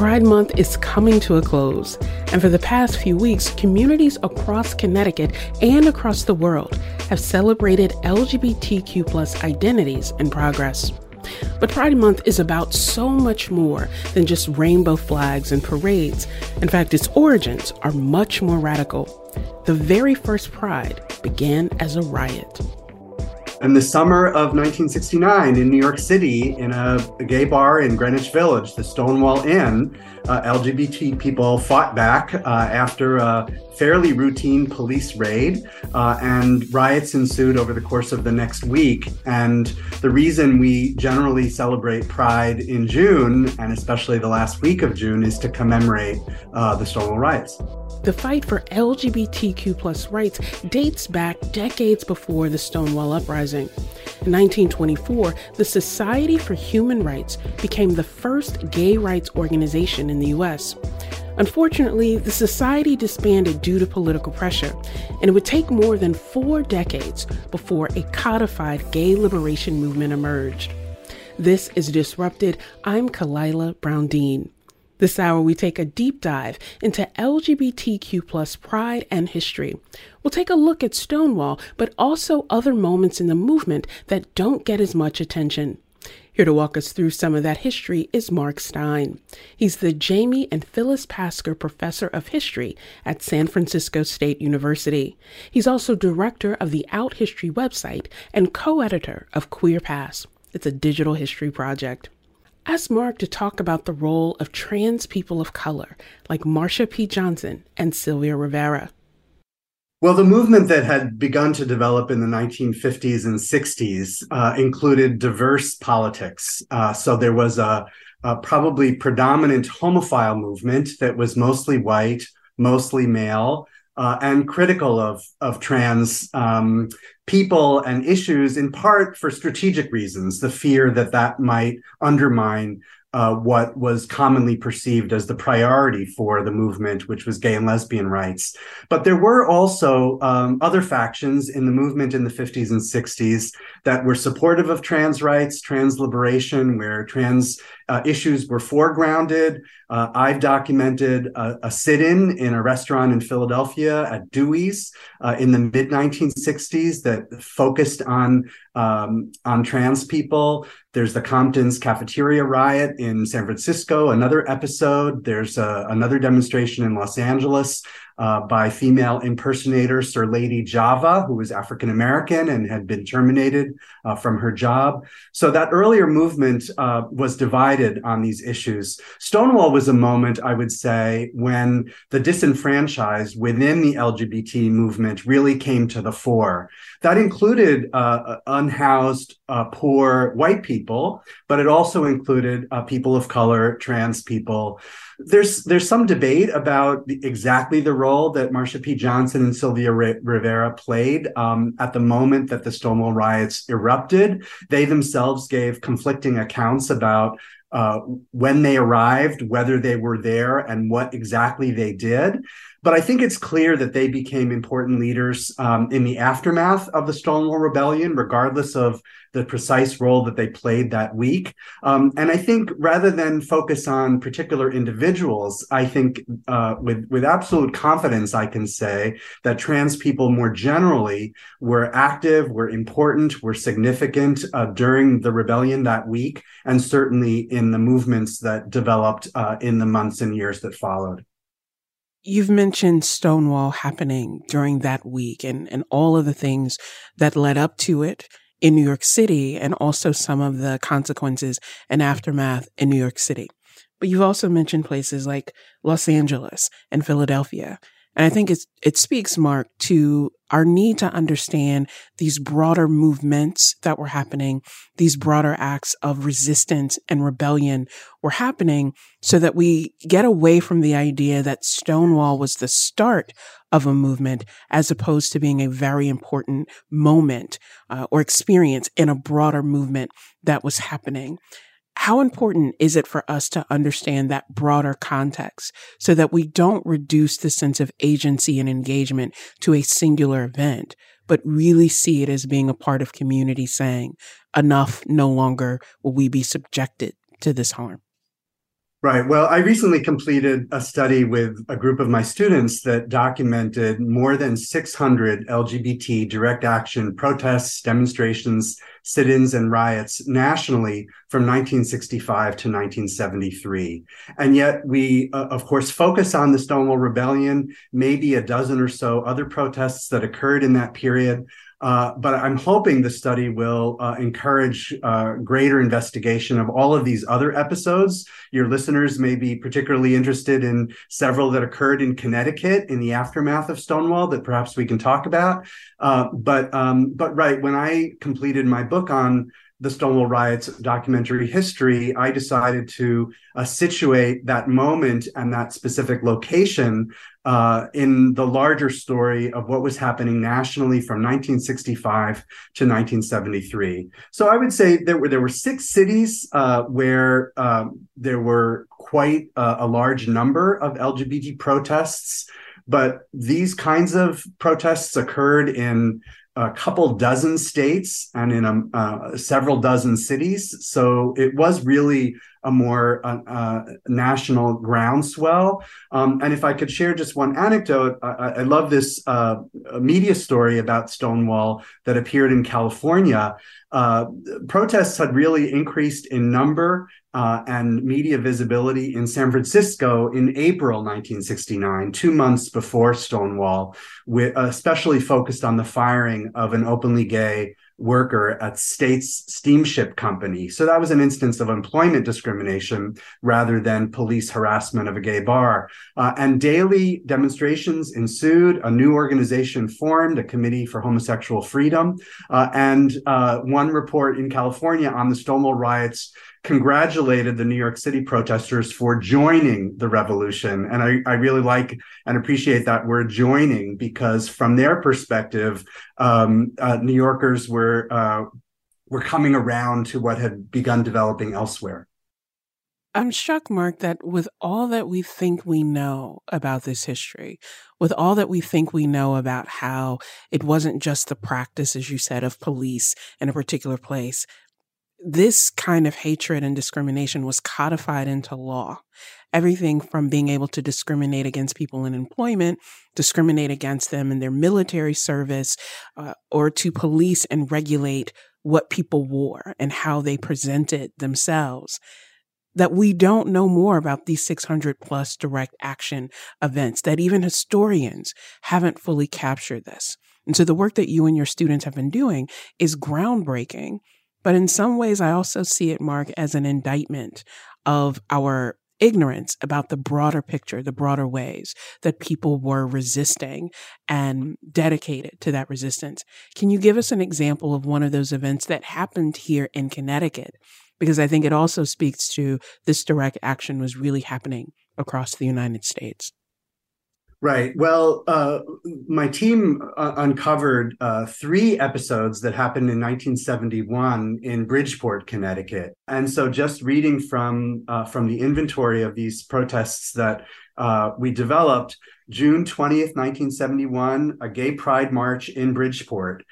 Pride Month is coming to a close, and for the past few weeks, communities across Connecticut and across the world have celebrated LGBTQ identities and progress. But Pride Month is about so much more than just rainbow flags and parades. In fact, its origins are much more radical. The very first Pride began as a riot. In the summer of 1969 in New York City, in a, gay bar in Greenwich Village, the Stonewall Inn, uh, LGBT people fought back uh, after a fairly routine police raid, uh, and riots ensued over the course of the next week. And the reason we generally celebrate Pride in June, and especially the last week of June, is to commemorate uh, the Stonewall riots. The fight for LGBTQ plus rights dates back decades before the Stonewall Uprising. In 1924, the Society for Human Rights became the first gay rights organization in the U.S. Unfortunately, the society disbanded due to political pressure, and it would take more than four decades before a codified gay liberation movement emerged. This is Disrupted. I'm Khalilah Brown-Dean. This hour, we take a deep dive into LGBTQ plus pride and history. We'll take a look at Stonewall, but also other moments in the movement that don't get as much attention. Here to walk us through some of that history is Marc Stein. He's the Jamie and Phyllis Pasker Professor of History at San Francisco State University. He's also director of the Out History website and co editor of Queer Pasts. It's a digital history project asked Marc to talk about the role of trans people of color like Marsha P. Johnson and Sylvia Rivera. Well, the movement that had begun to develop in the 1950s and 60s uh, included diverse politics. Uh, so there was a, a, probably predominant homophile movement that was mostly white, mostly male, uh, and critical of of trans um, people and issues, in part for strategic reasons, the fear that that might undermine uh, what was commonly perceived as the priority for the movement, which was gay and lesbian rights. But there were also um, other factions in the movement in the 50s and 60s that were supportive of trans rights, trans liberation, where trans uh, issues were foregrounded. Uh, I've documented a, a sit in in a restaurant in Philadelphia at Dewey's uh, in the mid 1960s that focused on um, on trans people. There's the Compton's cafeteria riot in San Francisco, another episode. There's uh, another demonstration in Los Angeles uh, by female impersonator Sir Lady Java, who was African American and had been terminated uh, from her job. So that earlier movement uh, was divided on these issues. Stonewall was a moment, I would say, when the disenfranchised within the LGBT movement really came to the fore. That included uh, unhoused, uh, poor white people, but it also included uh, people of color, trans people there's there's some debate about the, exactly the role that Marsha P. Johnson and Sylvia Rivera played um, at the moment that the Stonewall riots erupted. They themselves gave conflicting accounts about uh, when they arrived, whether they were there, and what exactly they did. But I think it's clear that they became important leaders um, in the aftermath of the Stonewall Rebellion, regardless of the precise role that they played that week. Um, and I think rather than focus on particular individuals, I think uh, with with absolute confidence I can say that trans people more generally were active, were important, were significant uh, during the rebellion that week, and certainly in the movements that developed uh, in the months and years that followed. You've mentioned Stonewall happening during that week and, and all of the things that led up to it in New York City and also some of the consequences and aftermath in New York City. But you've also mentioned places like Los Angeles and Philadelphia. And I think it's, it speaks, Marc, to our need to understand these broader movements that were happening, these broader acts of resistance and rebellion were happening so that we get away from the idea that Stonewall was the start of a movement as opposed to being a very important moment uh, or experience in a broader movement that was happening. How important is it for us to understand that broader context so that we don't reduce the sense of agency and engagement to a singular event, but really see it as being a part of community saying, enough, no longer will we be subjected to this harm? Right. Well, I recently completed a study with a group of my students that documented more than 600 LGBT direct action protests, demonstrations, sit ins, and riots nationally from 1965 to 1973. And yet, we, uh, of course, focus on the Stonewall Rebellion, maybe a dozen or so other protests that occurred in that period. Uh, but I'm hoping the study will uh, encourage uh, greater investigation of all of these other episodes. Your listeners may be particularly interested in several that occurred in Connecticut in the aftermath of Stonewall that perhaps we can talk about. Uh, but um, but right when I completed my book on the Stonewall riots documentary history, I decided to uh, situate that moment and that specific location uh, in the larger story of what was happening nationally from 1965 to 1973. So I would say there were there were six cities uh, where um, there were quite a, a large number of LGBT protests, but these kinds of protests occurred in a couple dozen states and in a, uh, several dozen cities. So it was really a more uh, uh, national groundswell. Um, and if I could share just one anecdote, I, I love this uh, media story about Stonewall that appeared in California. Uh, protests had really increased in number uh, and media visibility in San Francisco in April 1969, two months before Stonewall, with, especially focused on the firing of an openly gay worker at States Steamship Company. So that was an instance of employment discrimination rather than police harassment of a gay bar. Uh, and daily demonstrations ensued. A new organization formed, a Committee for Homosexual Freedom. Uh, and uh, one report in California on the Stonewall riots congratulated the New York City protesters for joining the revolution. And I, I really like and appreciate that word joining because from their perspective, um, uh, New Yorkers were uh, were coming around to what had begun developing elsewhere. I'm struck, Marc, that with all that we think we know about this history, with all that we think we know about how it wasn't just the practice, as you said, of police in a particular place, this kind of hatred and discrimination was codified into law. Everything from being able to discriminate against people in employment, discriminate against them in their military service, uh, or to police and regulate what people wore and how they presented themselves. That we don't know more about these 600 plus direct action events, that even historians haven't fully captured this. And so the work that you and your students have been doing is groundbreaking but in some ways, I also see it, Marc, as an indictment of our ignorance about the broader picture, the broader ways that people were resisting and dedicated to that resistance. Can you give us an example of one of those events that happened here in Connecticut? Because I think it also speaks to this direct action was really happening across the United States. Right. Well, uh, my team uh, uncovered uh, three episodes that happened in 1971 in Bridgeport, Connecticut, and so just reading from uh, from the inventory of these protests that uh, we developed, June 20th, 1971, a gay pride march in Bridgeport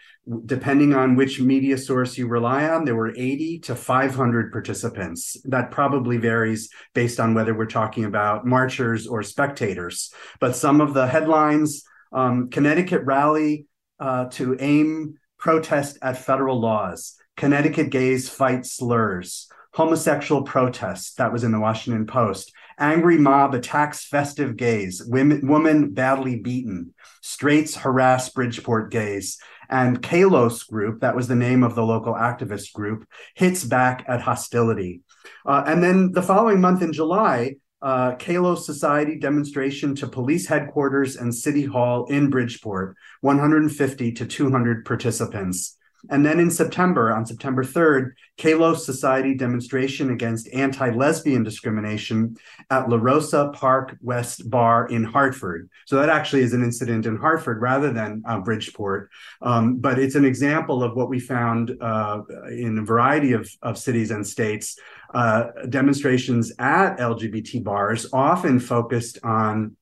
depending on which media source you rely on, there were 80 to 500 participants. That probably varies based on whether we're talking about marchers or spectators. But some of the headlines um, Connecticut rally uh, to aim protest at federal laws, Connecticut gays fight slurs, homosexual protests, that was in the Washington Post. Angry mob attacks festive gays, women, woman badly beaten, straights harass Bridgeport gays and Kalos Group, that was the name of the local activist group, hits back at hostility. Uh, and then the following month in July, uh, Kalos Society demonstration to police headquarters and city hall in Bridgeport, 150 to 200 participants. And then in September, on September 3rd, Kalos Society demonstration against anti-lesbian discrimination at La Rosa Park West Bar in Hartford. So that actually is an incident in Hartford rather than uh, Bridgeport. Um, but it's an example of what we found uh, in a variety of, of cities and states. Uh, demonstrations at LGBT bars often focused on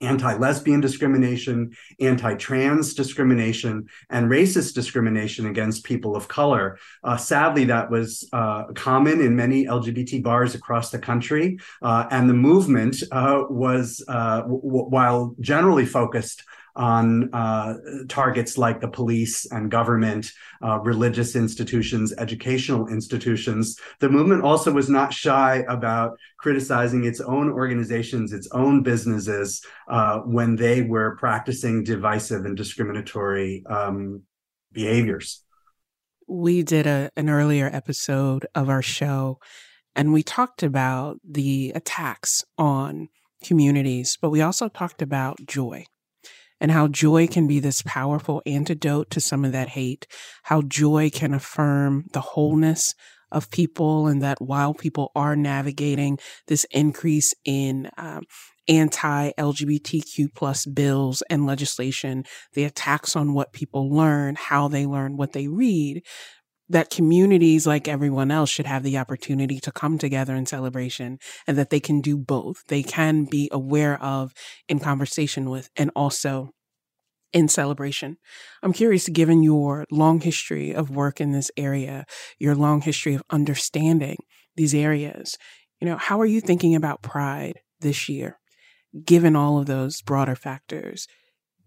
anti-lesbian discrimination, anti-trans discrimination, and racist discrimination against people of color. Uh, sadly, that was uh, common in many LGBT bars across the country, uh, and the movement uh, was, uh, w- while generally focused on uh, targets like the police and government, uh, religious institutions, educational institutions. The movement also was not shy about criticizing its own organizations, its own businesses, uh, when they were practicing divisive and discriminatory um, behaviors. We did a, an earlier episode of our show, and we talked about the attacks on communities, but we also talked about joy and how joy can be this powerful antidote to some of that hate, how joy can affirm the wholeness of people, and that while people are navigating this increase in um, anti LGBTQ plus bills and legislation, the attacks on what people learn, how they learn, what they read, that communities like everyone else should have the opportunity to come together in celebration and that they can do both. They can be aware of in conversation with and also in celebration. I'm curious, given your long history of work in this area, your long history of understanding these areas, you know, how are you thinking about pride this year, given all of those broader factors?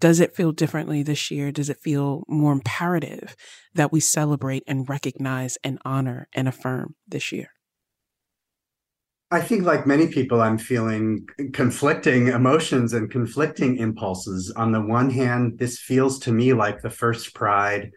Does it feel differently this year? Does it feel more imperative that we celebrate and recognize and honor and affirm this year? I think, like many people, I'm feeling conflicting emotions and conflicting impulses. On the one hand, this feels to me like the first Pride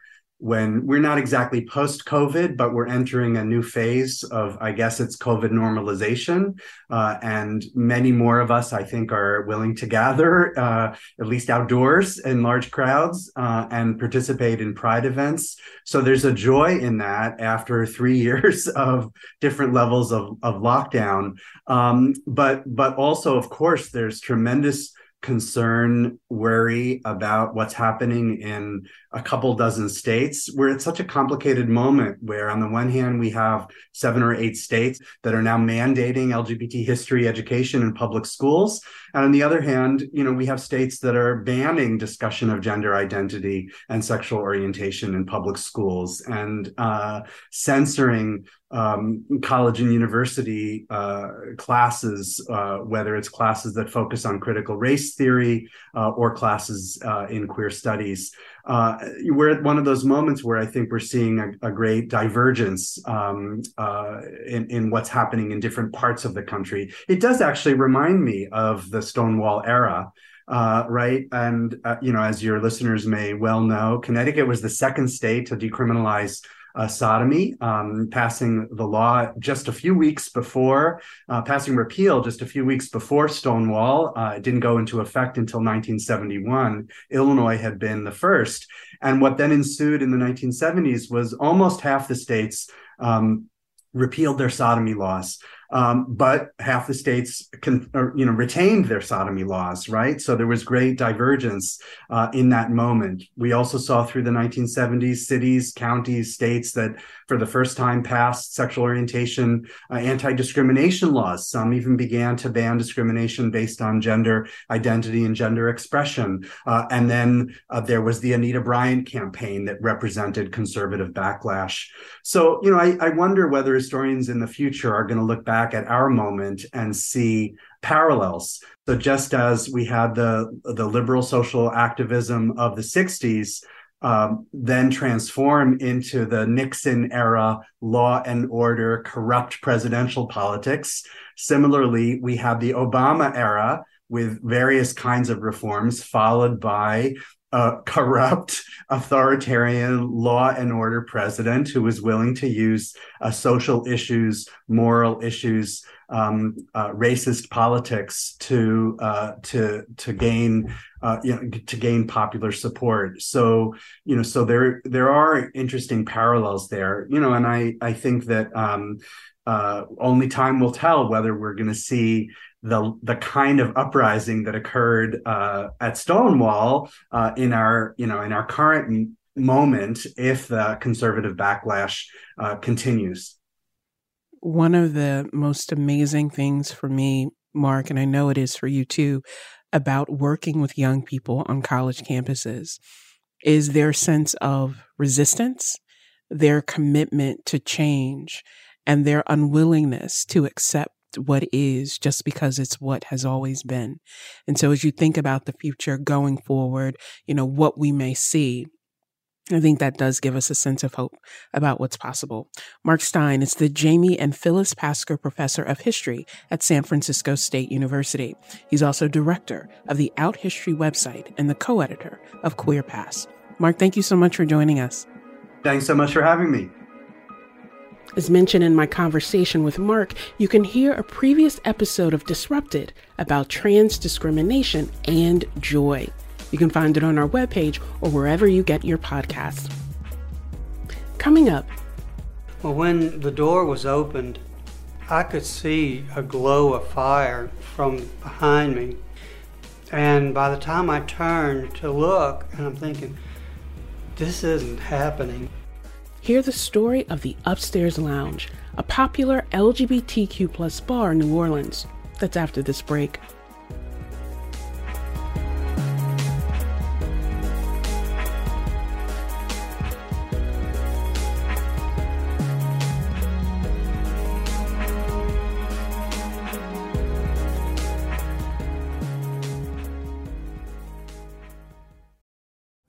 when we're not exactly post COVID, but we're entering a new phase of, I guess it's COVID normalization. Uh, and many more of us, I think, are willing to gather, uh, at least outdoors in large crowds, uh, and participate in pride events. So there's a joy in that after three years of different levels of, of lockdown. Um, but, but also, of course, there's tremendous concern, worry about what's happening in a couple dozen states. We're at such a complicated moment where, on the one hand, we have seven or eight states that are now mandating LGBT history education in public schools. And on the other hand, you know, we have states that are banning discussion of gender identity and sexual orientation in public schools and uh, censoring um, college and university uh, classes, uh, whether it's classes that focus on critical race theory uh, or classes uh, in queer studies. Uh, we're at one of those moments where I think we're seeing a, a great divergence um, uh, in, in what's happening in different parts of the country. It does actually remind me of the Stonewall era. Uh, right. And, uh, you know, as your listeners may well know, Connecticut was the second state to decriminalize uh, sodomy, um, passing the law just a few weeks before, uh, passing repeal just a few weeks before Stonewall. Uh, it didn't go into effect until 1971. Illinois had been the first. And what then ensued in the 1970s was almost half the states um, repealed their sodomy laws. Um, but half the states you know, retained their sodomy laws, right? So there was great divergence uh, in that moment. We also saw through the 1970s cities, counties, states that for the first time passed sexual orientation uh, anti-discrimination laws. Some even began to ban discrimination based on gender identity and gender expression. Uh, and then uh, there was the Anita Bryant campaign that represented conservative backlash. So, you know, I, I wonder whether historians in the future are going to look back back at our moment and see parallels. So just as we had the the liberal social activism of the 60s um, then transform into the Nixon era law and order corrupt presidential politics. Similarly, we have the Obama era with various kinds of reforms, followed by a corrupt, authoritarian law and order president who was willing to use uh, social issues, moral issues um, uh, racist politics to uh, to to gain uh, you know to gain popular support. So you know so there there are interesting parallels there. You know, and I I think that um, uh, only time will tell whether we're going to see the the kind of uprising that occurred uh, at Stonewall uh, in our you know in our current moment if the conservative backlash uh, continues. One of the most amazing things for me, Marc, and I know it is for you too, about working with young people on college campuses is their sense of resistance, their commitment to change, and their unwillingness to accept what is just because it's what has always been. And so as you think about the future going forward, you know, what we may see, I think that does give us a sense of hope about what's possible. Marc Stein is the Jamie and Phyllis Pasker Professor of History at San Francisco State University. He's also director of the Out History website and the co editor of Queer Pasts. Marc, thank you so much for joining us. Thanks so much for having me. As mentioned in my conversation with Marc, you can hear a previous episode of Disrupted about trans discrimination and joy. You can find it on our webpage or wherever you get your podcasts. Coming up. Well, when the door was opened, I could see a glow of fire from behind me. And by the time I turned to look, and I'm thinking, this isn't happening. Hear the story of the Upstairs Lounge, a popular LGBTQ plus bar in New Orleans. That's after this break.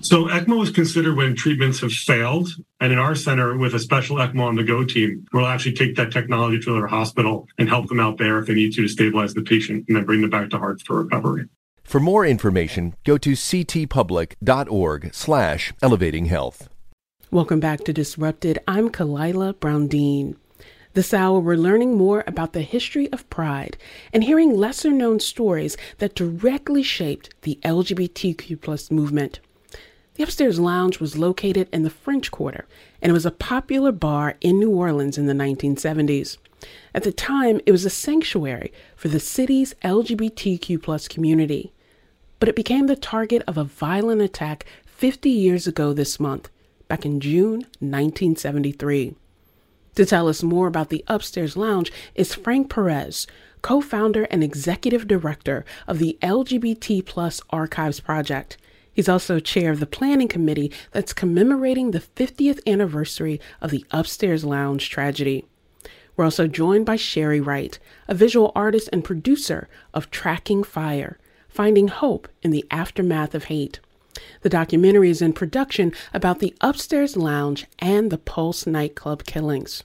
So ECMO is considered when treatments have failed. And in our center, with a special ECMO on the go team, we'll actually take that technology to their hospital and help them out there if they need to to stabilize the patient and then bring them back to heart for recovery. For more information, go to ctpublic.org slash elevating health. Welcome back to Disrupted. I'm Khalilah Brown-Dean. This hour, we're learning more about the history of pride and hearing lesser known stories that directly shaped the LGBTQ plus movement. The Upstairs Lounge was located in the French Quarter, and it was a popular bar in New Orleans in the 1970s. At the time, it was a sanctuary for the city's LGBTQ community but it became the target of a violent attack 50 years ago this month, back in June 1973. To tell us more about the Upstairs Lounge is Frank Perez, co founder and executive director of the LGBT Plus Archives Project. He's also chair of the planning committee that's commemorating the 50th anniversary of the Upstairs Lounge tragedy. We're also joined by Sheri Wright, a visual artist and producer of Tracking Fire, Finding Hope in the Aftermath of Hate. The documentary is in production about the Upstairs Lounge and the Pulse nightclub killings.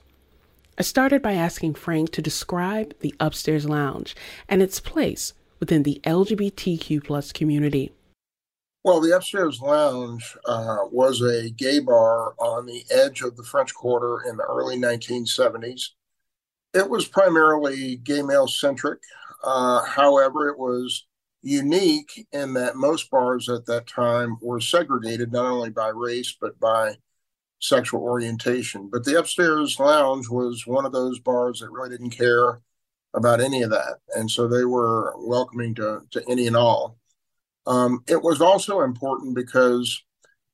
I started by asking Frank to describe the Upstairs Lounge and its place within the LGBTQ community. Well, the Upstairs Lounge uh, was a gay bar on the edge of the French Quarter in the early 1970s. It was primarily gay male centric. Uh, however, it was unique in that most bars at that time were segregated not only by race but by sexual orientation. But the upstairs lounge was one of those bars that really didn't care about any of that, and so they were welcoming to to any and all. Um, it was also important because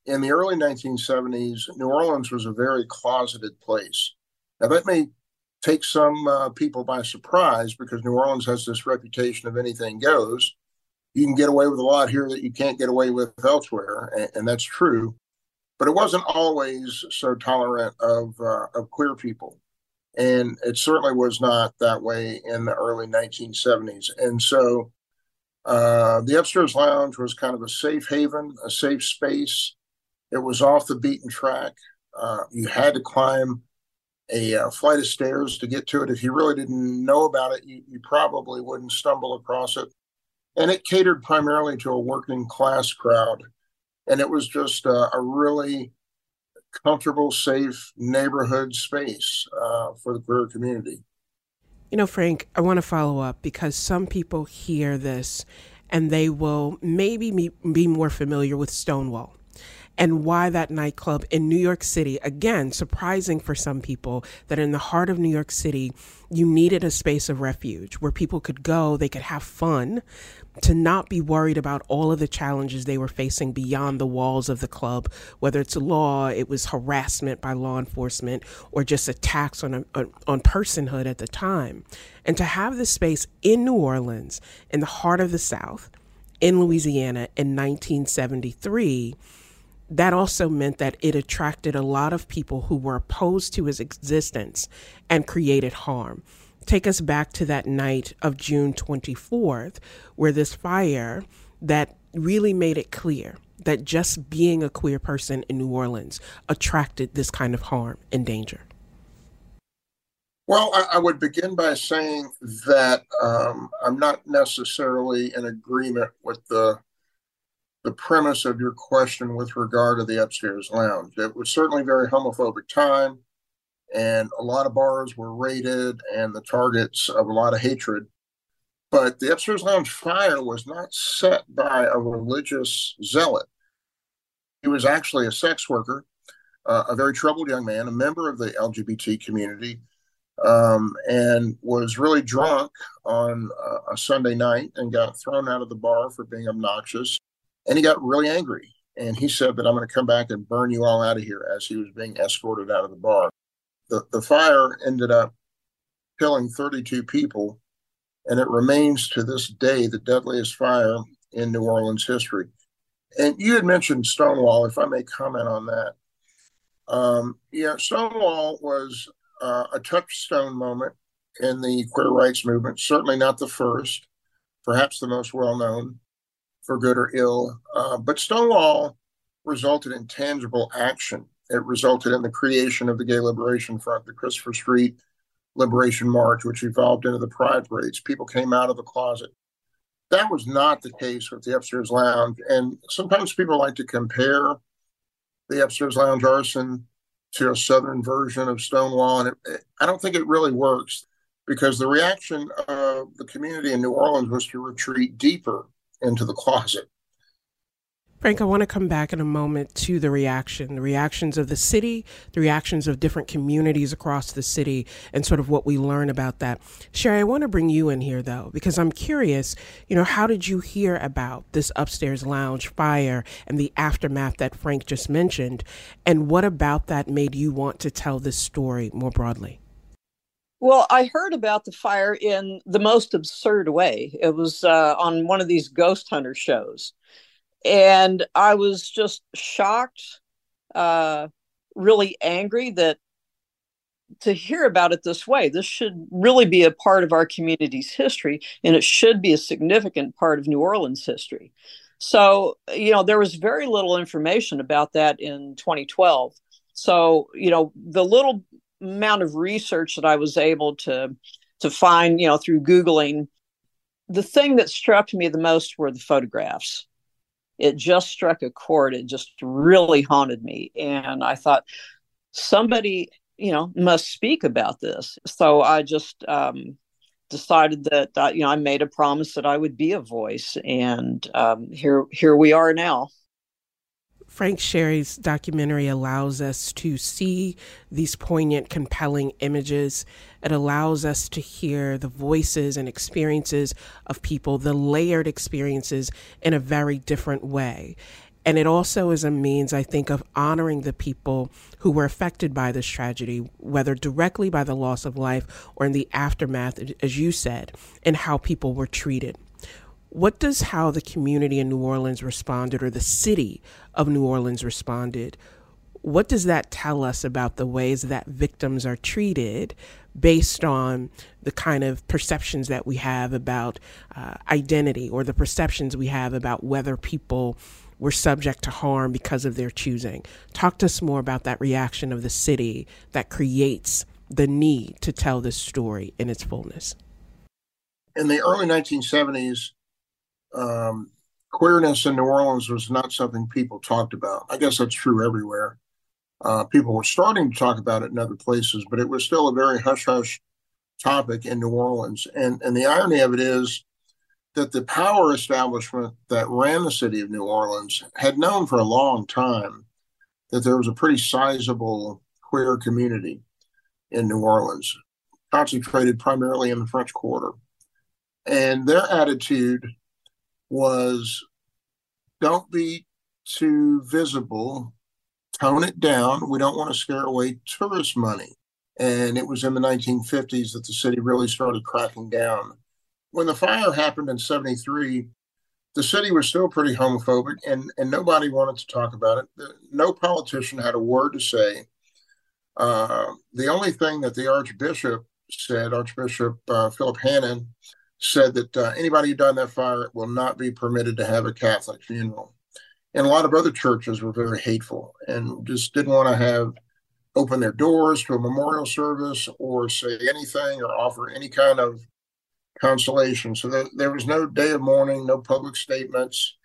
in the early 1970s, New Orleans was a very closeted place. Now that may take some uh, people by surprise because New Orleans has this reputation of anything goes. You can get away with a lot here that you can't get away with elsewhere, and, and that's true. But it wasn't always so tolerant of uh, of queer people, and it certainly was not that way in the early 1970s. And so, uh, the upstairs lounge was kind of a safe haven, a safe space. It was off the beaten track. Uh, you had to climb a uh, flight of stairs to get to it. If you really didn't know about it, you, you probably wouldn't stumble across it. And it catered primarily to a working class crowd. And it was just uh, a really comfortable, safe neighborhood space uh, for the queer community. You know, Frank, I want to follow up because some people hear this and they will maybe be more familiar with Stonewall and why that nightclub in New York City, again, surprising for some people that in the heart of New York City, you needed a space of refuge where people could go, they could have fun, to not be worried about all of the challenges they were facing beyond the walls of the club, whether it's law, it was harassment by law enforcement, or just attacks on, a, on personhood at the time. And to have this space in New Orleans, in the heart of the South, in Louisiana in 1973 that also meant that it attracted a lot of people who were opposed to his existence and created harm. Take us back to that night of June 24th, where this fire that really made it clear that just being a queer person in New Orleans attracted this kind of harm and danger. Well, I, I would begin by saying that um, I'm not necessarily in agreement with the the premise of your question with regard to the upstairs lounge. It was certainly very homophobic time, and a lot of bars were raided and the targets of a lot of hatred. But the upstairs lounge fire was not set by a religious zealot. He was actually a sex worker, uh, a very troubled young man, a member of the LGBT community, um, and was really drunk on uh, a Sunday night and got thrown out of the bar for being obnoxious and he got really angry. And he said that I'm going to come back and burn you all out of here as he was being escorted out of the bar. The, the fire ended up killing 32 people, and it remains to this day the deadliest fire in New Orleans history. And you had mentioned Stonewall, if I may comment on that. Um, yeah, Stonewall was uh, a touchstone moment in the queer rights movement, certainly not the first, perhaps the most well known for good or ill. Uh, but Stonewall resulted in tangible action. It resulted in the creation of the Gay Liberation Front, the Christopher Street Liberation March, which evolved into the Pride Parades. People came out of the closet. That was not the case with the Upstairs Lounge. And sometimes people like to compare the Upstairs Lounge arson to a Southern version of Stonewall. And it, it, I don't think it really works because the reaction of the community in New Orleans was to retreat deeper into the closet. Frank, I want to come back in a moment to the reaction, the reactions of the city, the reactions of different communities across the city, and sort of what we learn about that. Sheri, I want to bring you in here though, because I'm curious, you know, how did you hear about this upstairs lounge fire and the aftermath that Frank just mentioned? And what about that made you want to tell this story more broadly? Well, I heard about the fire in the most absurd way. It was uh, on one of these ghost hunter shows. And I was just shocked, uh, really angry that to hear about it this way. This should really be a part of our community's history, and it should be a significant part of New Orleans history. So, you know, there was very little information about that in 2012. So, you know, the little amount of research that I was able to to find, you know, through googling, the thing that struck me the most were the photographs. It just struck a chord. It just really haunted me, and I thought somebody, you know, must speak about this. So I just um, decided that uh, you know I made a promise that I would be a voice, and um, here here we are now. Frank Sheri's documentary allows us to see these poignant, compelling images. It allows us to hear the voices and experiences of people, the layered experiences in a very different way. And it also is a means, I think, of honoring the people who were affected by this tragedy, whether directly by the loss of life or in the aftermath, as you said, and how people were treated. What does how the community in New Orleans responded or the city of New Orleans responded? What does that tell us about the ways that victims are treated based on the kind of perceptions that we have about uh, identity or the perceptions we have about whether people were subject to harm because of their choosing. Talk to us more about that reaction of the city that creates the need to tell this story in its fullness. In the early 1970s, um, queerness in New Orleans was not something people talked about. I guess that's true everywhere. Uh, people were starting to talk about it in other places, but it was still a very hush hush topic in New Orleans. And, and the irony of it is that the power establishment that ran the city of New Orleans had known for a long time that there was a pretty sizable queer community in New Orleans, concentrated primarily in the French Quarter. And their attitude was don't be too visible, tone it down. We don't want to scare away tourist money. And it was in the 1950s that the city really started cracking down when the fire happened in 73, the city was still pretty homophobic and, and nobody wanted to talk about it. No politician had a word to say. Uh, the only thing that the Archbishop said, Archbishop uh, Philip Hannan, said that uh, anybody who died in that fire will not be permitted to have a Catholic funeral. And a lot of other churches were very hateful and just didn't want to have open their doors to a memorial service or say anything or offer any kind of consolation. So there, there was no day of mourning, no public statements.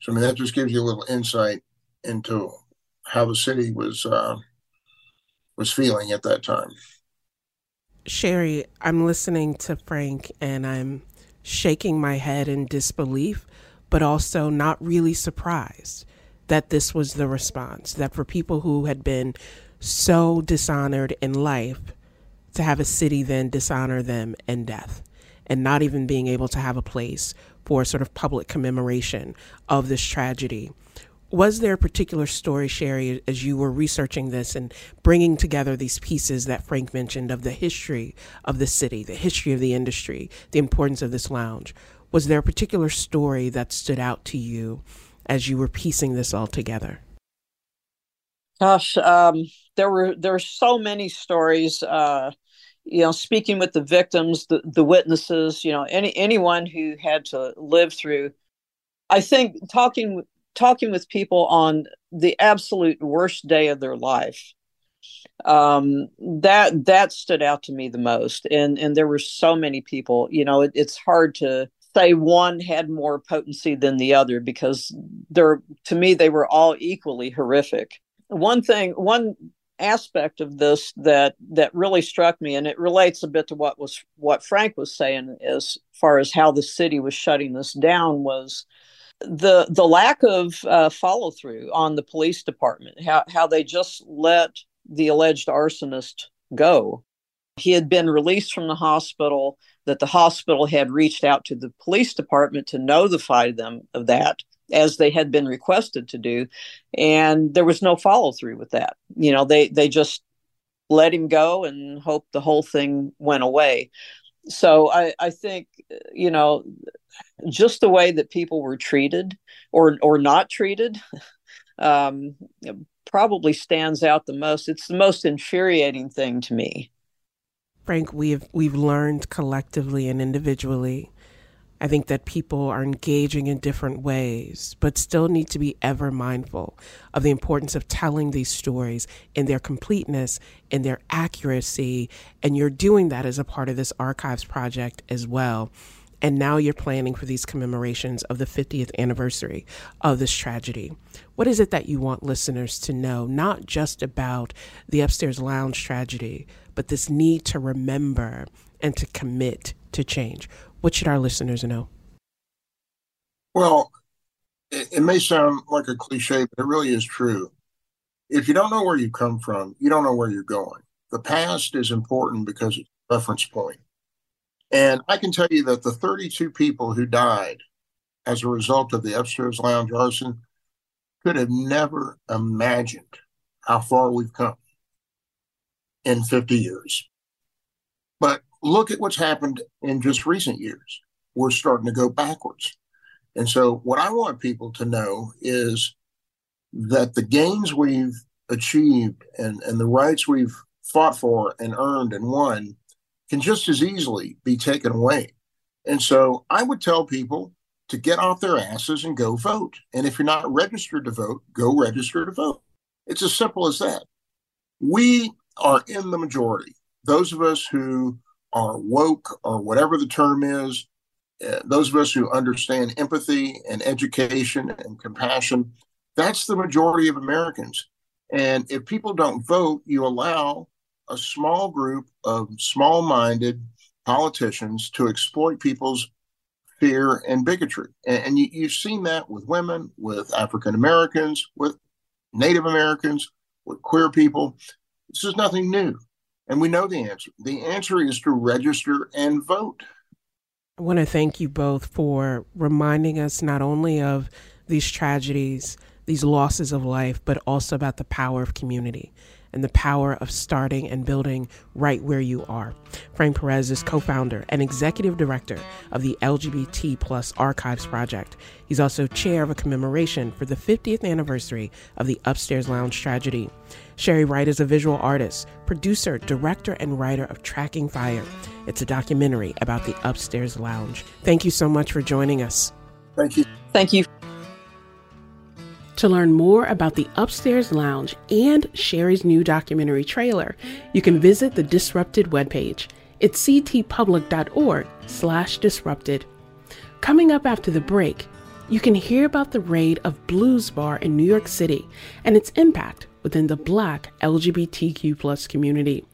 So I mean, that just gives you a little insight into how the city was uh, was feeling at that time. Sheri, I'm listening to Frank and I'm shaking my head in disbelief, but also not really surprised that this was the response. That for people who had been so dishonored in life, to have a city then dishonor them in death and not even being able to have a place for sort of public commemoration of this tragedy. Was there a particular story, Sheri, as you were researching this and bringing together these pieces that Frank mentioned of the history of the city, the history of the industry, the importance of this lounge? Was there a particular story that stood out to you as you were piecing this all together? Gosh, um, there were there were so many stories. Uh, you know speaking with the victims the, the witnesses you know any anyone who had to live through i think talking talking with people on the absolute worst day of their life um, that that stood out to me the most. And and there were so many people you know it, it's hard to say one had more potency than the other because they're to me they were all equally horrific. One thing one aspect of this that that really struck me and it relates a bit to what was what frank was saying as far as how the city was shutting this down was the the lack of uh, follow through on the police department how how they just let the alleged arsonist go. He had been released from the hospital that the hospital had reached out to the police department to notify them of that as they had been requested to do and there was no follow through with that. You know they they just let him go and hope the whole thing went away so i i think you know just the way that people were treated or or not treated um, probably stands out the most. It's the most infuriating thing to me. Frank we've we've learned collectively and individually I think that people are engaging in different ways, but still need to be ever mindful of the importance of telling these stories in their completeness, in their accuracy. And you're doing that as a part of this archives project as well. And now you're planning for these commemorations of the 50th anniversary of this tragedy. What is it that you want listeners to know, not just about the upstairs lounge tragedy, but this need to remember and to commit to change? What should our listeners know? Well, it, it may sound like a cliche, but it really is true. If you don't know where you come from, you don't know where you're going. The past is important because it's a reference point. And I can tell you that the 32 people who died as a result of the upstairs lounge arson, could have never imagined how far we've come in 50 years. Look at what's happened in just recent years. We're starting to go backwards. And so, what I want people to know is that the gains we've achieved and, and the rights we've fought for and earned and won can just as easily be taken away. And so, I would tell people to get off their asses and go vote. And if you're not registered to vote, go register to vote. It's as simple as that. We are in the majority. Those of us who are woke or whatever the term is, uh, those of us who understand empathy and education and compassion, that's the majority of Americans. And if people don't vote, you allow a small group of small minded politicians to exploit people's fear and bigotry. And, and you, you've seen that with women, with African Americans, with Native Americans, with queer people. This is nothing new. And we know the answer. The answer is to register and vote. I want to thank you both for reminding us not only of these tragedies, these losses of life, but also about the power of community and the power of starting and building right where you are. Frank Perez is co-founder and executive director of the LGBT Plus Archives Project. He's also chair of a commemoration for the 50th anniversary of the Upstairs Lounge tragedy. Sheri Wright is a visual artist, producer, director, and writer of Tracking Fire. It's a documentary about the Upstairs Lounge. Thank you so much for joining us. Thank you. Thank you. To learn more about the Upstairs Lounge and Sheri's new documentary trailer, you can visit the Disrupted webpage. It's ctpublic.org slash disrupted. Coming up after the break, you can hear about the raid of Blues Bar in New York City and its impact within the Black LGBTQ community.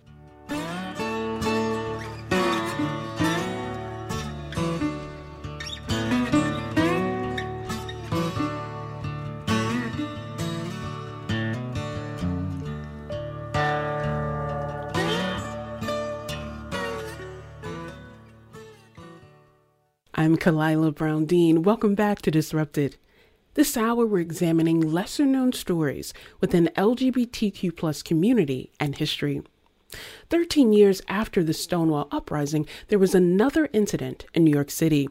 Khalilah Brown-Dean. Welcome back to Disrupted. This hour, we're examining lesser known stories within LGBTQ plus community and history. 13 years after the Stonewall Uprising, there was another incident in New York City.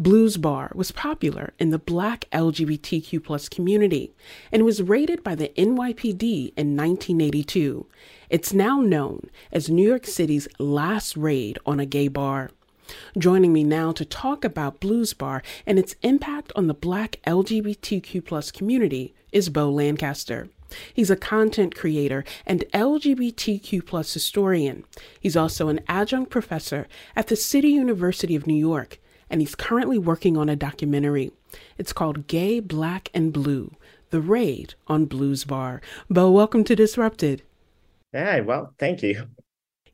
Blues Bar was popular in the black LGBTQ plus community and was raided by the NYPD in 1982. It's now known as New York City's last raid on a gay bar. Joining me now to talk about Blues Bar and its impact on the Black LGBTQ community is Beau Lancaster. He's a content creator and LGBTQ plus historian. He's also an adjunct professor at the City University of New York, and he's currently working on a documentary. It's called Gay, Black, and Blue The Raid on Blues Bar. Beau, welcome to Disrupted. Hey, well, thank you.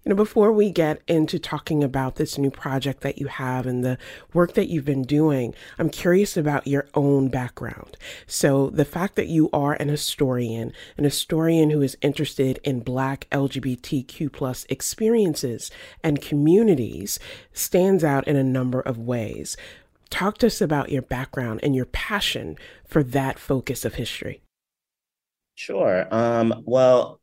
You know, before we get into talking about this new project that you have and the work that you've been doing, I'm curious about your own background. So, the fact that you are an historian, an historian who is interested in Black LGBTQ plus experiences and communities, stands out in a number of ways. Talk to us about your background and your passion for that focus of history. Sure. Um, well,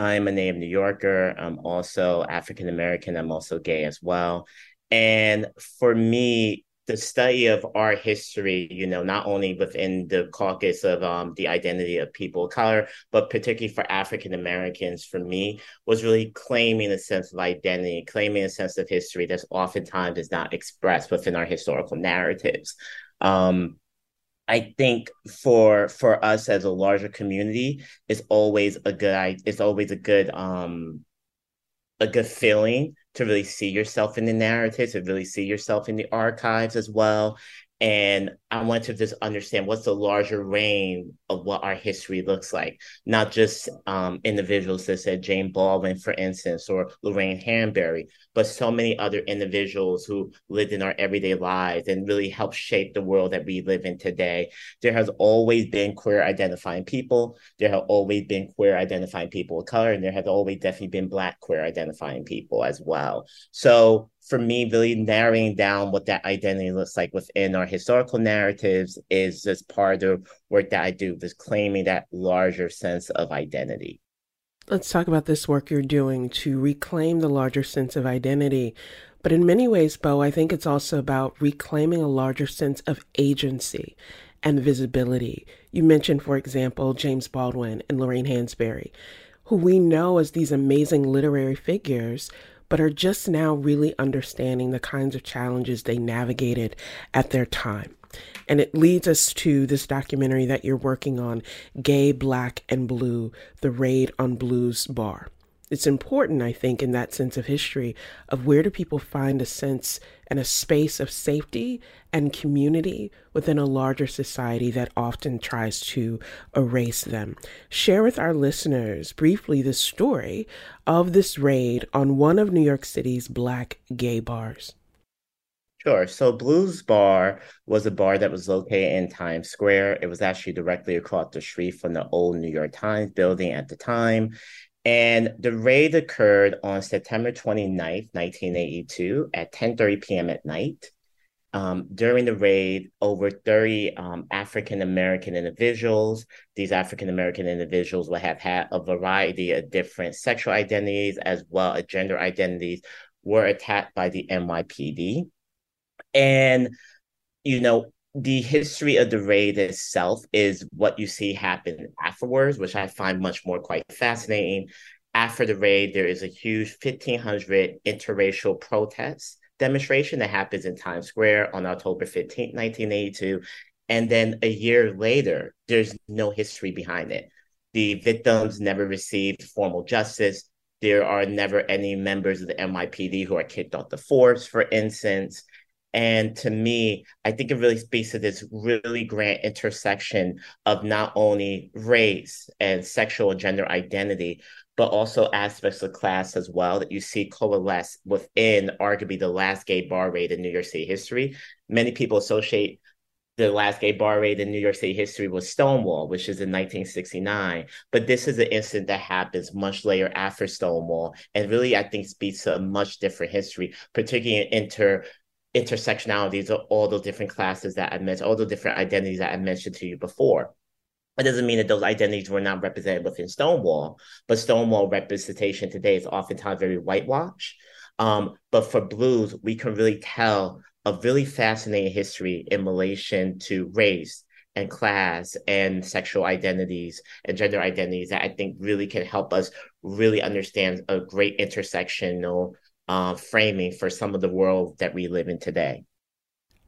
I'm a native New Yorker. I'm also African American. I'm also gay as well. And for me, the study of our history, you know, not only within the caucus of um, the identity of people of color, but particularly for African Americans, for me, was really claiming a sense of identity, claiming a sense of history that's oftentimes is not expressed within our historical narratives. Um, I think for for us as a larger community, it's always a good it's always a good um a good feeling to really see yourself in the narratives, to really see yourself in the archives as well, and I want to just understand what's the larger range of what our history looks like, not just um, individuals that said James Baldwin, for instance, or Lorraine Hansberry, but so many other individuals who lived in our everyday lives and really helped shape the world that we live in today. There has always been queer identifying people. There have always been queer identifying people of color, and there has always definitely been Black queer identifying people as well. So for me, really narrowing down what that identity looks like within our historical narratives is just part of work that I do, this claiming that larger sense of identity. Let's talk about this work you're doing to reclaim the larger sense of identity. But in many ways, Beau, I think it's also about reclaiming a larger sense of agency and visibility. You mentioned, for example, James Baldwin and Lorraine Hansberry, who we know as these amazing literary figures, but are just now really understanding the kinds of challenges they navigated at their time. And it leads us to this documentary that you're working on Gay, Black, and Blue The Raid on Blues Bar. It's important, I think, in that sense of history of where do people find a sense and a space of safety and community within a larger society that often tries to erase them. Share with our listeners briefly the story of this raid on one of New York City's black gay bars. Sure. So Blues Bar was a bar that was located in Times Square. It was actually directly across the street from the old New York Times building at the time. And the raid occurred on September 29th, 1982 at 10.30 p.m. at night. Um, during the raid, over 30 um, African American individuals, these African American individuals would have had a variety of different sexual identities as well as gender identities, were attacked by the NYPD. And, you know, the history of the raid itself is what you see happen afterwards, which I find much more quite fascinating. After the raid, there is a huge 1,500 interracial protest demonstration that happens in Times Square on October 15, 1982. And then a year later, there's no history behind it. The victims never received formal justice. There are never any members of the NYPD who are kicked off the force, for instance. And to me, I think it really speaks to this really grand intersection of not only race and sexual gender identity, but also aspects of class as well that you see coalesce within arguably the last gay bar raid in New York City history. Many people associate the last gay bar raid in New York City history was Stonewall, which is in 1969. But this is an incident that happens much later after Stonewall, and really, I think, speaks to a much different history, particularly in inter intersectionalities of all the different classes that I mentioned, all the different identities that I mentioned to you before. It doesn't mean that those identities were not represented within Stonewall, but Stonewall representation today is oftentimes very whitewashed. Um, but for blues, we can really tell a really fascinating history in relation to race and class and sexual identities and gender identities that I think really can help us really understand a great intersectional uh, framing for some of the world that we live in today.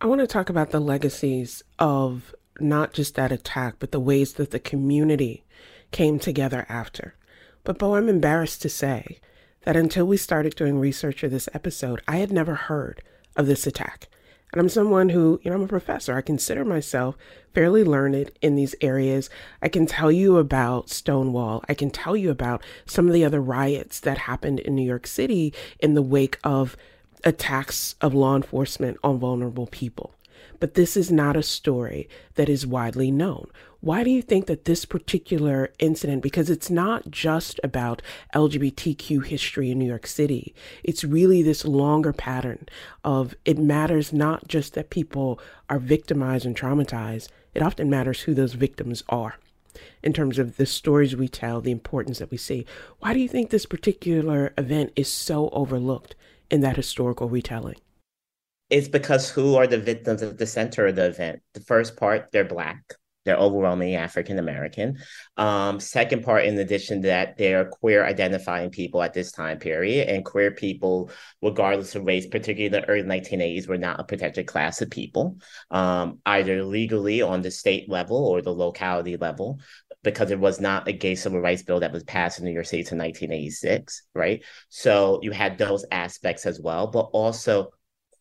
I want to talk about the legacies of not just that attack, but the ways that the community came together after. But, Beau, I'm embarrassed to say that until we started doing research for this episode, I had never heard of this attack. And I'm someone who, you know, I'm a professor. I consider myself fairly learned in these areas. I can tell you about Stonewall. I can tell you about some of the other riots that happened in New York City in the wake of attacks of law enforcement on vulnerable people. But this is not a story that is widely known. Why do you think that this particular incident, because it's not just about LGBTQ history in New York City, it's really this longer pattern of it matters not just that people are victimized and traumatized, it often matters who those victims are in terms of the stories we tell, the importance that we see. Why do you think this particular event is so overlooked in that historical retelling? It's because who are the victims at the center of the event? The first part, they're Black. They're overwhelmingly African American. Um, second part, in addition to that, they're queer identifying people at this time period, and queer people, regardless of race, particularly the early 1980s, were not a protected class of people, um, either legally on the state level or the locality level, because it was not a gay civil rights bill that was passed in New York City in 1986, right? So you had those aspects as well, but also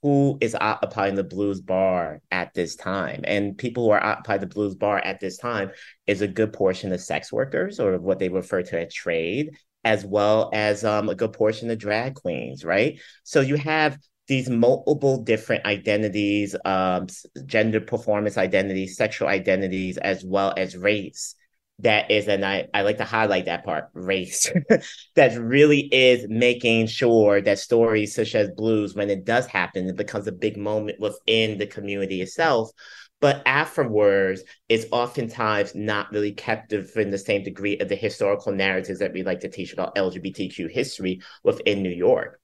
who is occupying the blues bar at this time. And people who are occupying the blues bar at this time is a good portion of sex workers or what they refer to as trade, as well as um, a good portion of drag queens, right? So you have these multiple different identities, um, gender performance identities, sexual identities, as well as race that is, and I, I like to highlight that part, race, that really is making sure that stories such as blues, when it does happen, it becomes a big moment within the community itself. But afterwards, it's oftentimes not really captive in the same degree of the historical narratives that we like to teach about LGBTQ history within New York.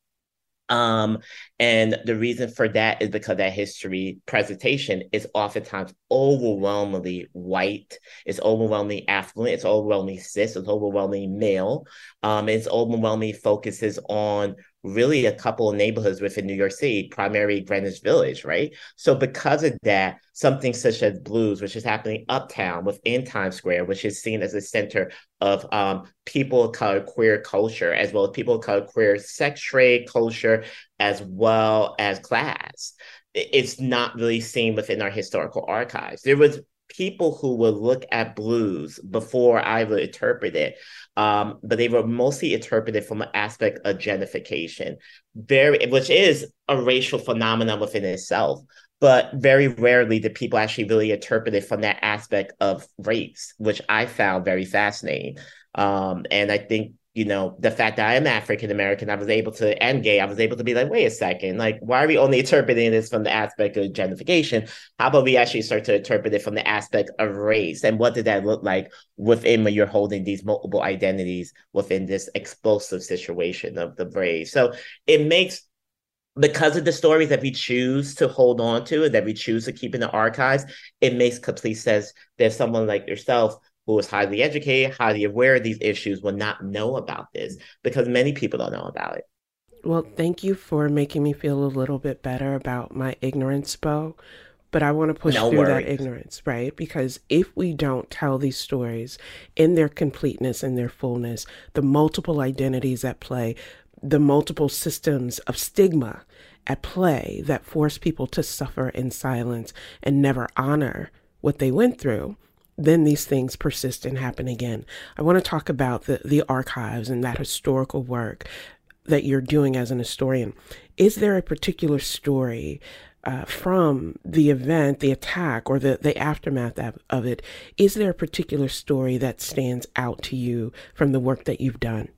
Um, and the reason for that is because that history presentation is oftentimes overwhelmingly white, it's overwhelmingly affluent, it's overwhelmingly cis, it's overwhelmingly male. Um, it's overwhelmingly focuses on really a couple of neighborhoods within New York City, primarily Greenwich Village, right? So because of that, something such as blues, which is happening uptown within Times Square, which is seen as a center of um, people of color queer culture, as well as people of color queer sex trade culture, as well as class. It's not really seen within our historical archives. There was people who would look at blues before I would interpret it, um, but they were mostly interpreted from an aspect of gentrification, very which is a racial phenomenon within itself. But very rarely did people actually really interpret it from that aspect of race, which I found very fascinating. Um, and I think you know, the fact that I am African American, I was able to, and gay, I was able to be like, wait a second, like, why are we only interpreting this from the aspect of gentrification? How about we actually start to interpret it from the aspect of race? And what did that look like within when you're holding these multiple identities within this explosive situation of the race? So it makes because of the stories that we choose to hold on to and that we choose to keep in the archives, it makes complete sense that someone like yourself who is highly educated, highly aware of these issues will not know about this because many people don't know about it. Well, thank you for making me feel a little bit better about my ignorance, Beau. But I want to push no through worries. that ignorance, right? Because if we don't tell these stories in their completeness and their fullness, the multiple identities at play, the multiple systems of stigma at play that force people to suffer in silence and never honor what they went through, then these things persist and happen again. I want to talk about the, the archives and that historical work that you're doing as an historian. Is there a particular story uh, from the event, the attack, or the, the aftermath of, of it? Is there a particular story that stands out to you from the work that you've done?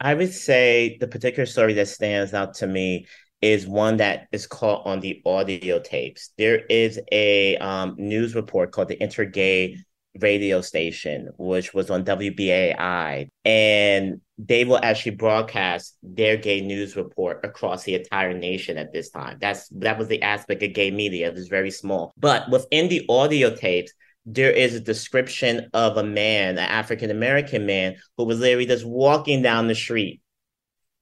I would say the particular story that stands out to me is one that is caught on the audio tapes. There is a um, news report called the Intergay radio station, which was on WBAI, and they will actually broadcast their gay news report across the entire nation at this time. That's that was the aspect of gay media. It was very small. But within the audio tapes, there is a description of a man, an African American man, who was literally just walking down the street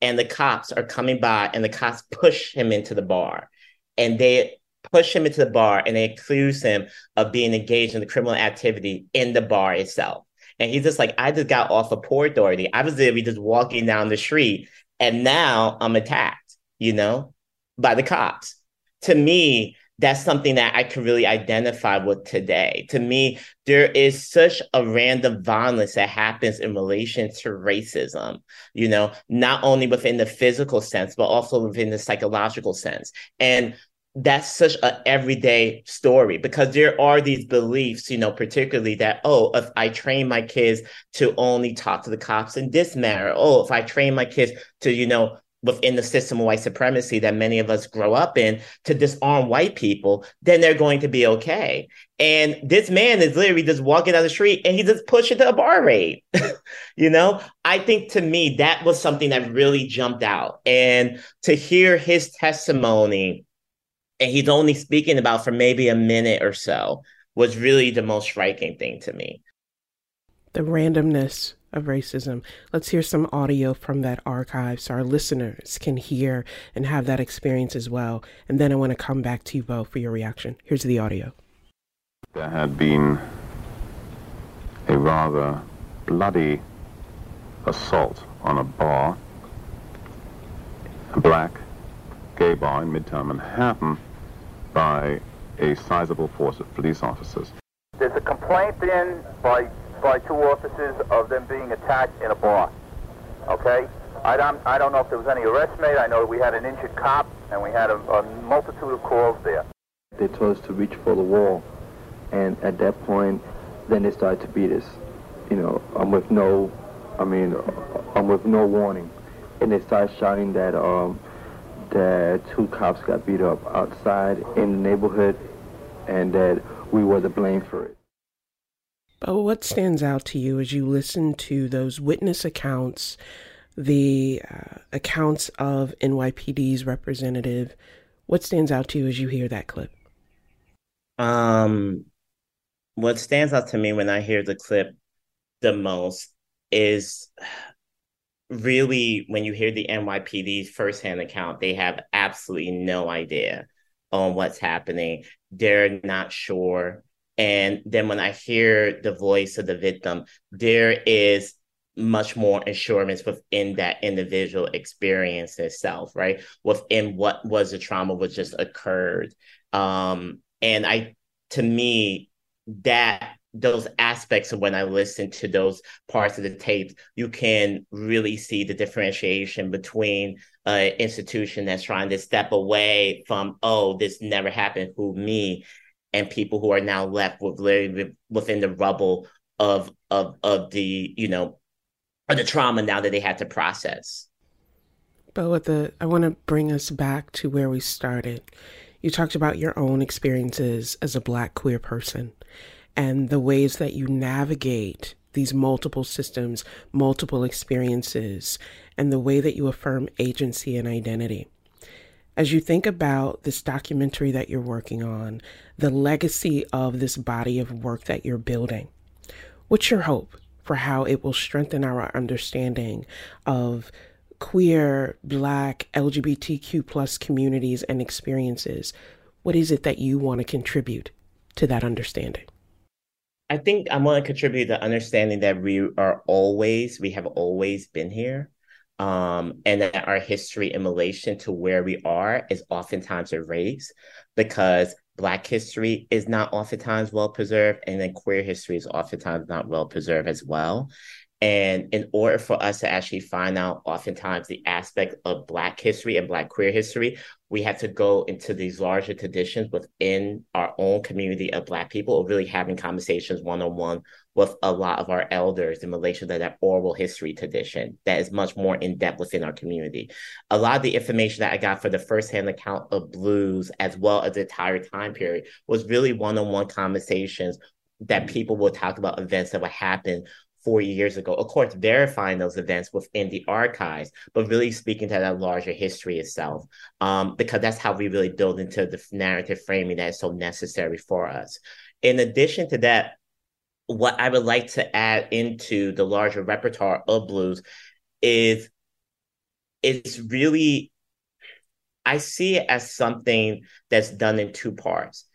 and the cops are coming by and the cops push him into the bar and they push him into the bar and they accuse him of being engaged in the criminal activity in the bar itself. And he's just like, I just got off of Port Authority. I was literally just walking down the street and now I'm attacked, you know, by the cops. To me, that's something that I can really identify with today. To me, there is such a random violence that happens in relation to racism, you know, not only within the physical sense, but also within the psychological sense. And that's such an everyday story because there are these beliefs, you know, particularly that, oh, if I train my kids to only talk to the cops in this manner, oh, if I train my kids to, you know, within the system of white supremacy that many of us grow up in to disarm white people, then they're going to be okay. And this man is literally just walking down the street and he just pushed into a bar raid. you know, I think to me that was something that really jumped out. And to hear his testimony, and he's only speaking about for maybe a minute or so, was really the most striking thing to me. The randomness of racism. Let's hear some audio from that archive so our listeners can hear and have that experience as well. And then I want to come back to you both for your reaction. Here's the audio. There had been a rather bloody assault on a bar, a black gay bar in Midtown Manhattan, by a sizable force of police officers. There's a complaint in by by two officers of them being attacked in a bar. Okay? I don't, I don't know if there was any arrest made. I know we had an injured cop, and we had a, a multitude of calls there. They told us to reach for the wall, and at that point, then they started to beat us. You know, I'm with no, I mean, I'm with no warning, and they started shouting that um, that two cops got beat up outside in the neighborhood, and that we were to blame for it. But what stands out to you as you listen to those witness accounts, the uh, accounts of NYPD's representative? What stands out to you as you hear that clip? Um, what stands out to me when I hear the clip the most is really when you hear the NYPD's firsthand account, they have absolutely no idea on what's happening. They're not sure. And then when I hear the voice of the victim, there is much more assurance within that individual experience itself, right? Within what was the trauma what just occurred. Um, and I, to me, that those aspects of when I listen to those parts of the tape, you can really see the differentiation between an institution that's trying to step away from, oh, this never happened, who me, and people who are now left with living within the rubble of of of the you know of the trauma now that they had to process. But with the, I want to bring us back to where we started. You talked about your own experiences as a Black queer person and the ways that you navigate these multiple systems, multiple experiences, and the way that you affirm agency and identity. As you think about this documentary that you're working on, the legacy of this body of work that you're building, what's your hope for how it will strengthen our understanding of queer, black, LGBTQ plus communities and experiences? What is it that you want to contribute to that understanding? I think I want to contribute the understanding that we are always, we have always been here. Um, and that our history in relation to where we are is oftentimes erased because Black history is not oftentimes well preserved, and then queer history is oftentimes not well preserved as well. And in order for us to actually find out oftentimes the aspect of Black history and Black queer history, we have to go into these larger traditions within our own community of Black people, or really having conversations one on one with a lot of our elders in relation to that oral history tradition that is much more in depth within our community. A lot of the information that I got for the firsthand account of blues, as well as the entire time period, was really one on one conversations that people will talk about events that would happen four years ago. Of course, verifying those events within the archives, but really speaking to that larger history itself, um, because that's how we really build into the narrative framing that is so necessary for us. In addition to that, what I would like to add into the larger repertoire of blues is it's really I see it as something that's done in two parts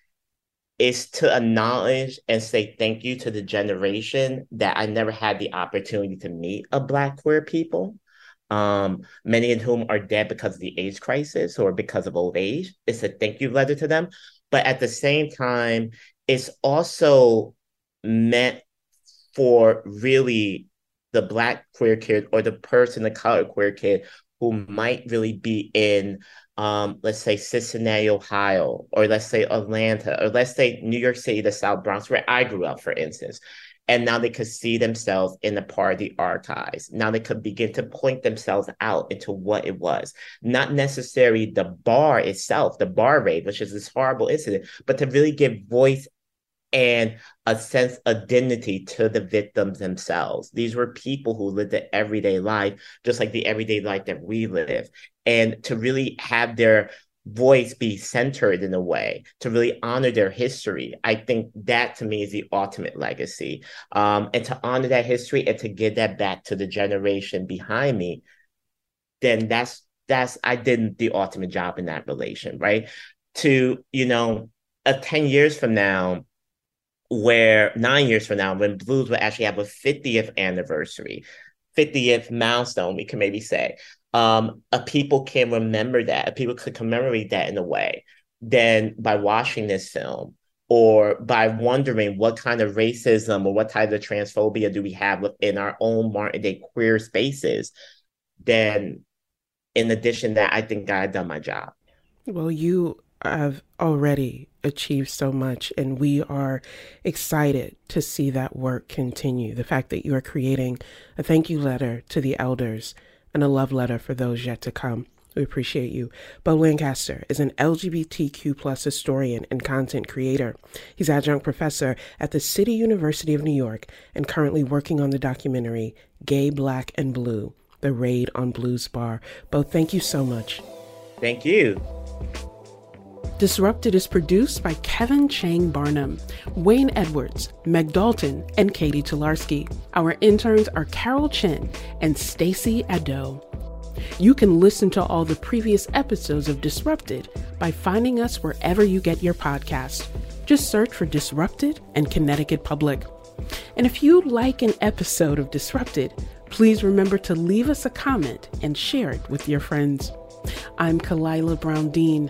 is to acknowledge and say thank you to the generation that I never had the opportunity to meet a Black queer people, um, many of whom are dead because of the AIDS crisis or because of old age. It's a thank you letter to them. But at the same time, it's also meant for really the Black queer kid or the person, the color queer kid who might really be in um, let's say Cincinnati, Ohio, or let's say Atlanta, or let's say New York City, the South Bronx, where I grew up, for instance. And now they could see themselves in the part of the archives. Now they could begin to point themselves out into what it was. Not necessarily the bar itself, the bar raid, which is this horrible incident, but to really give voice and a sense of dignity to the victims themselves. These were people who lived the everyday life, just like the everyday life that we live. And to really have their voice be centered in a way to really honor their history i think that to me is the ultimate legacy um, and to honor that history and to give that back to the generation behind me then that's that's i did the ultimate job in that relation right to you know uh, 10 years from now where nine years from now, when blues will actually have a 50th anniversary, 50th milestone, we can maybe say, um, a people can remember that, people could commemorate that in a way, then by watching this film or by wondering what kind of racism or what type of transphobia do we have within our own modern day queer spaces, then in addition that I think I done my job. Well, you have already achieved so much, and we are excited to see that work continue. The fact that you are creating a thank you letter to the elders and a love letter for those yet to come. We appreciate you. Beau Lancaster is an LGBTQ plus historian and content creator. He's adjunct professor at the City University of New York and currently working on the documentary Gay, Black, and Blue, The Raid on Blues Bar. Beau, thank you so much. Thank you. Disrupted is produced by Kevin Chang Barnum, Wayne Edwards, Meg Dalton, and Katie Tolarski. Our interns are Carol Chen and Stacy Ado. You can listen to all the previous episodes of Disrupted by finding us wherever you get your podcast. Just search for Disrupted and Connecticut Public. And if you like an episode of Disrupted, please remember to leave us a comment and share it with your friends. I'm Khalilah Brown-Dean.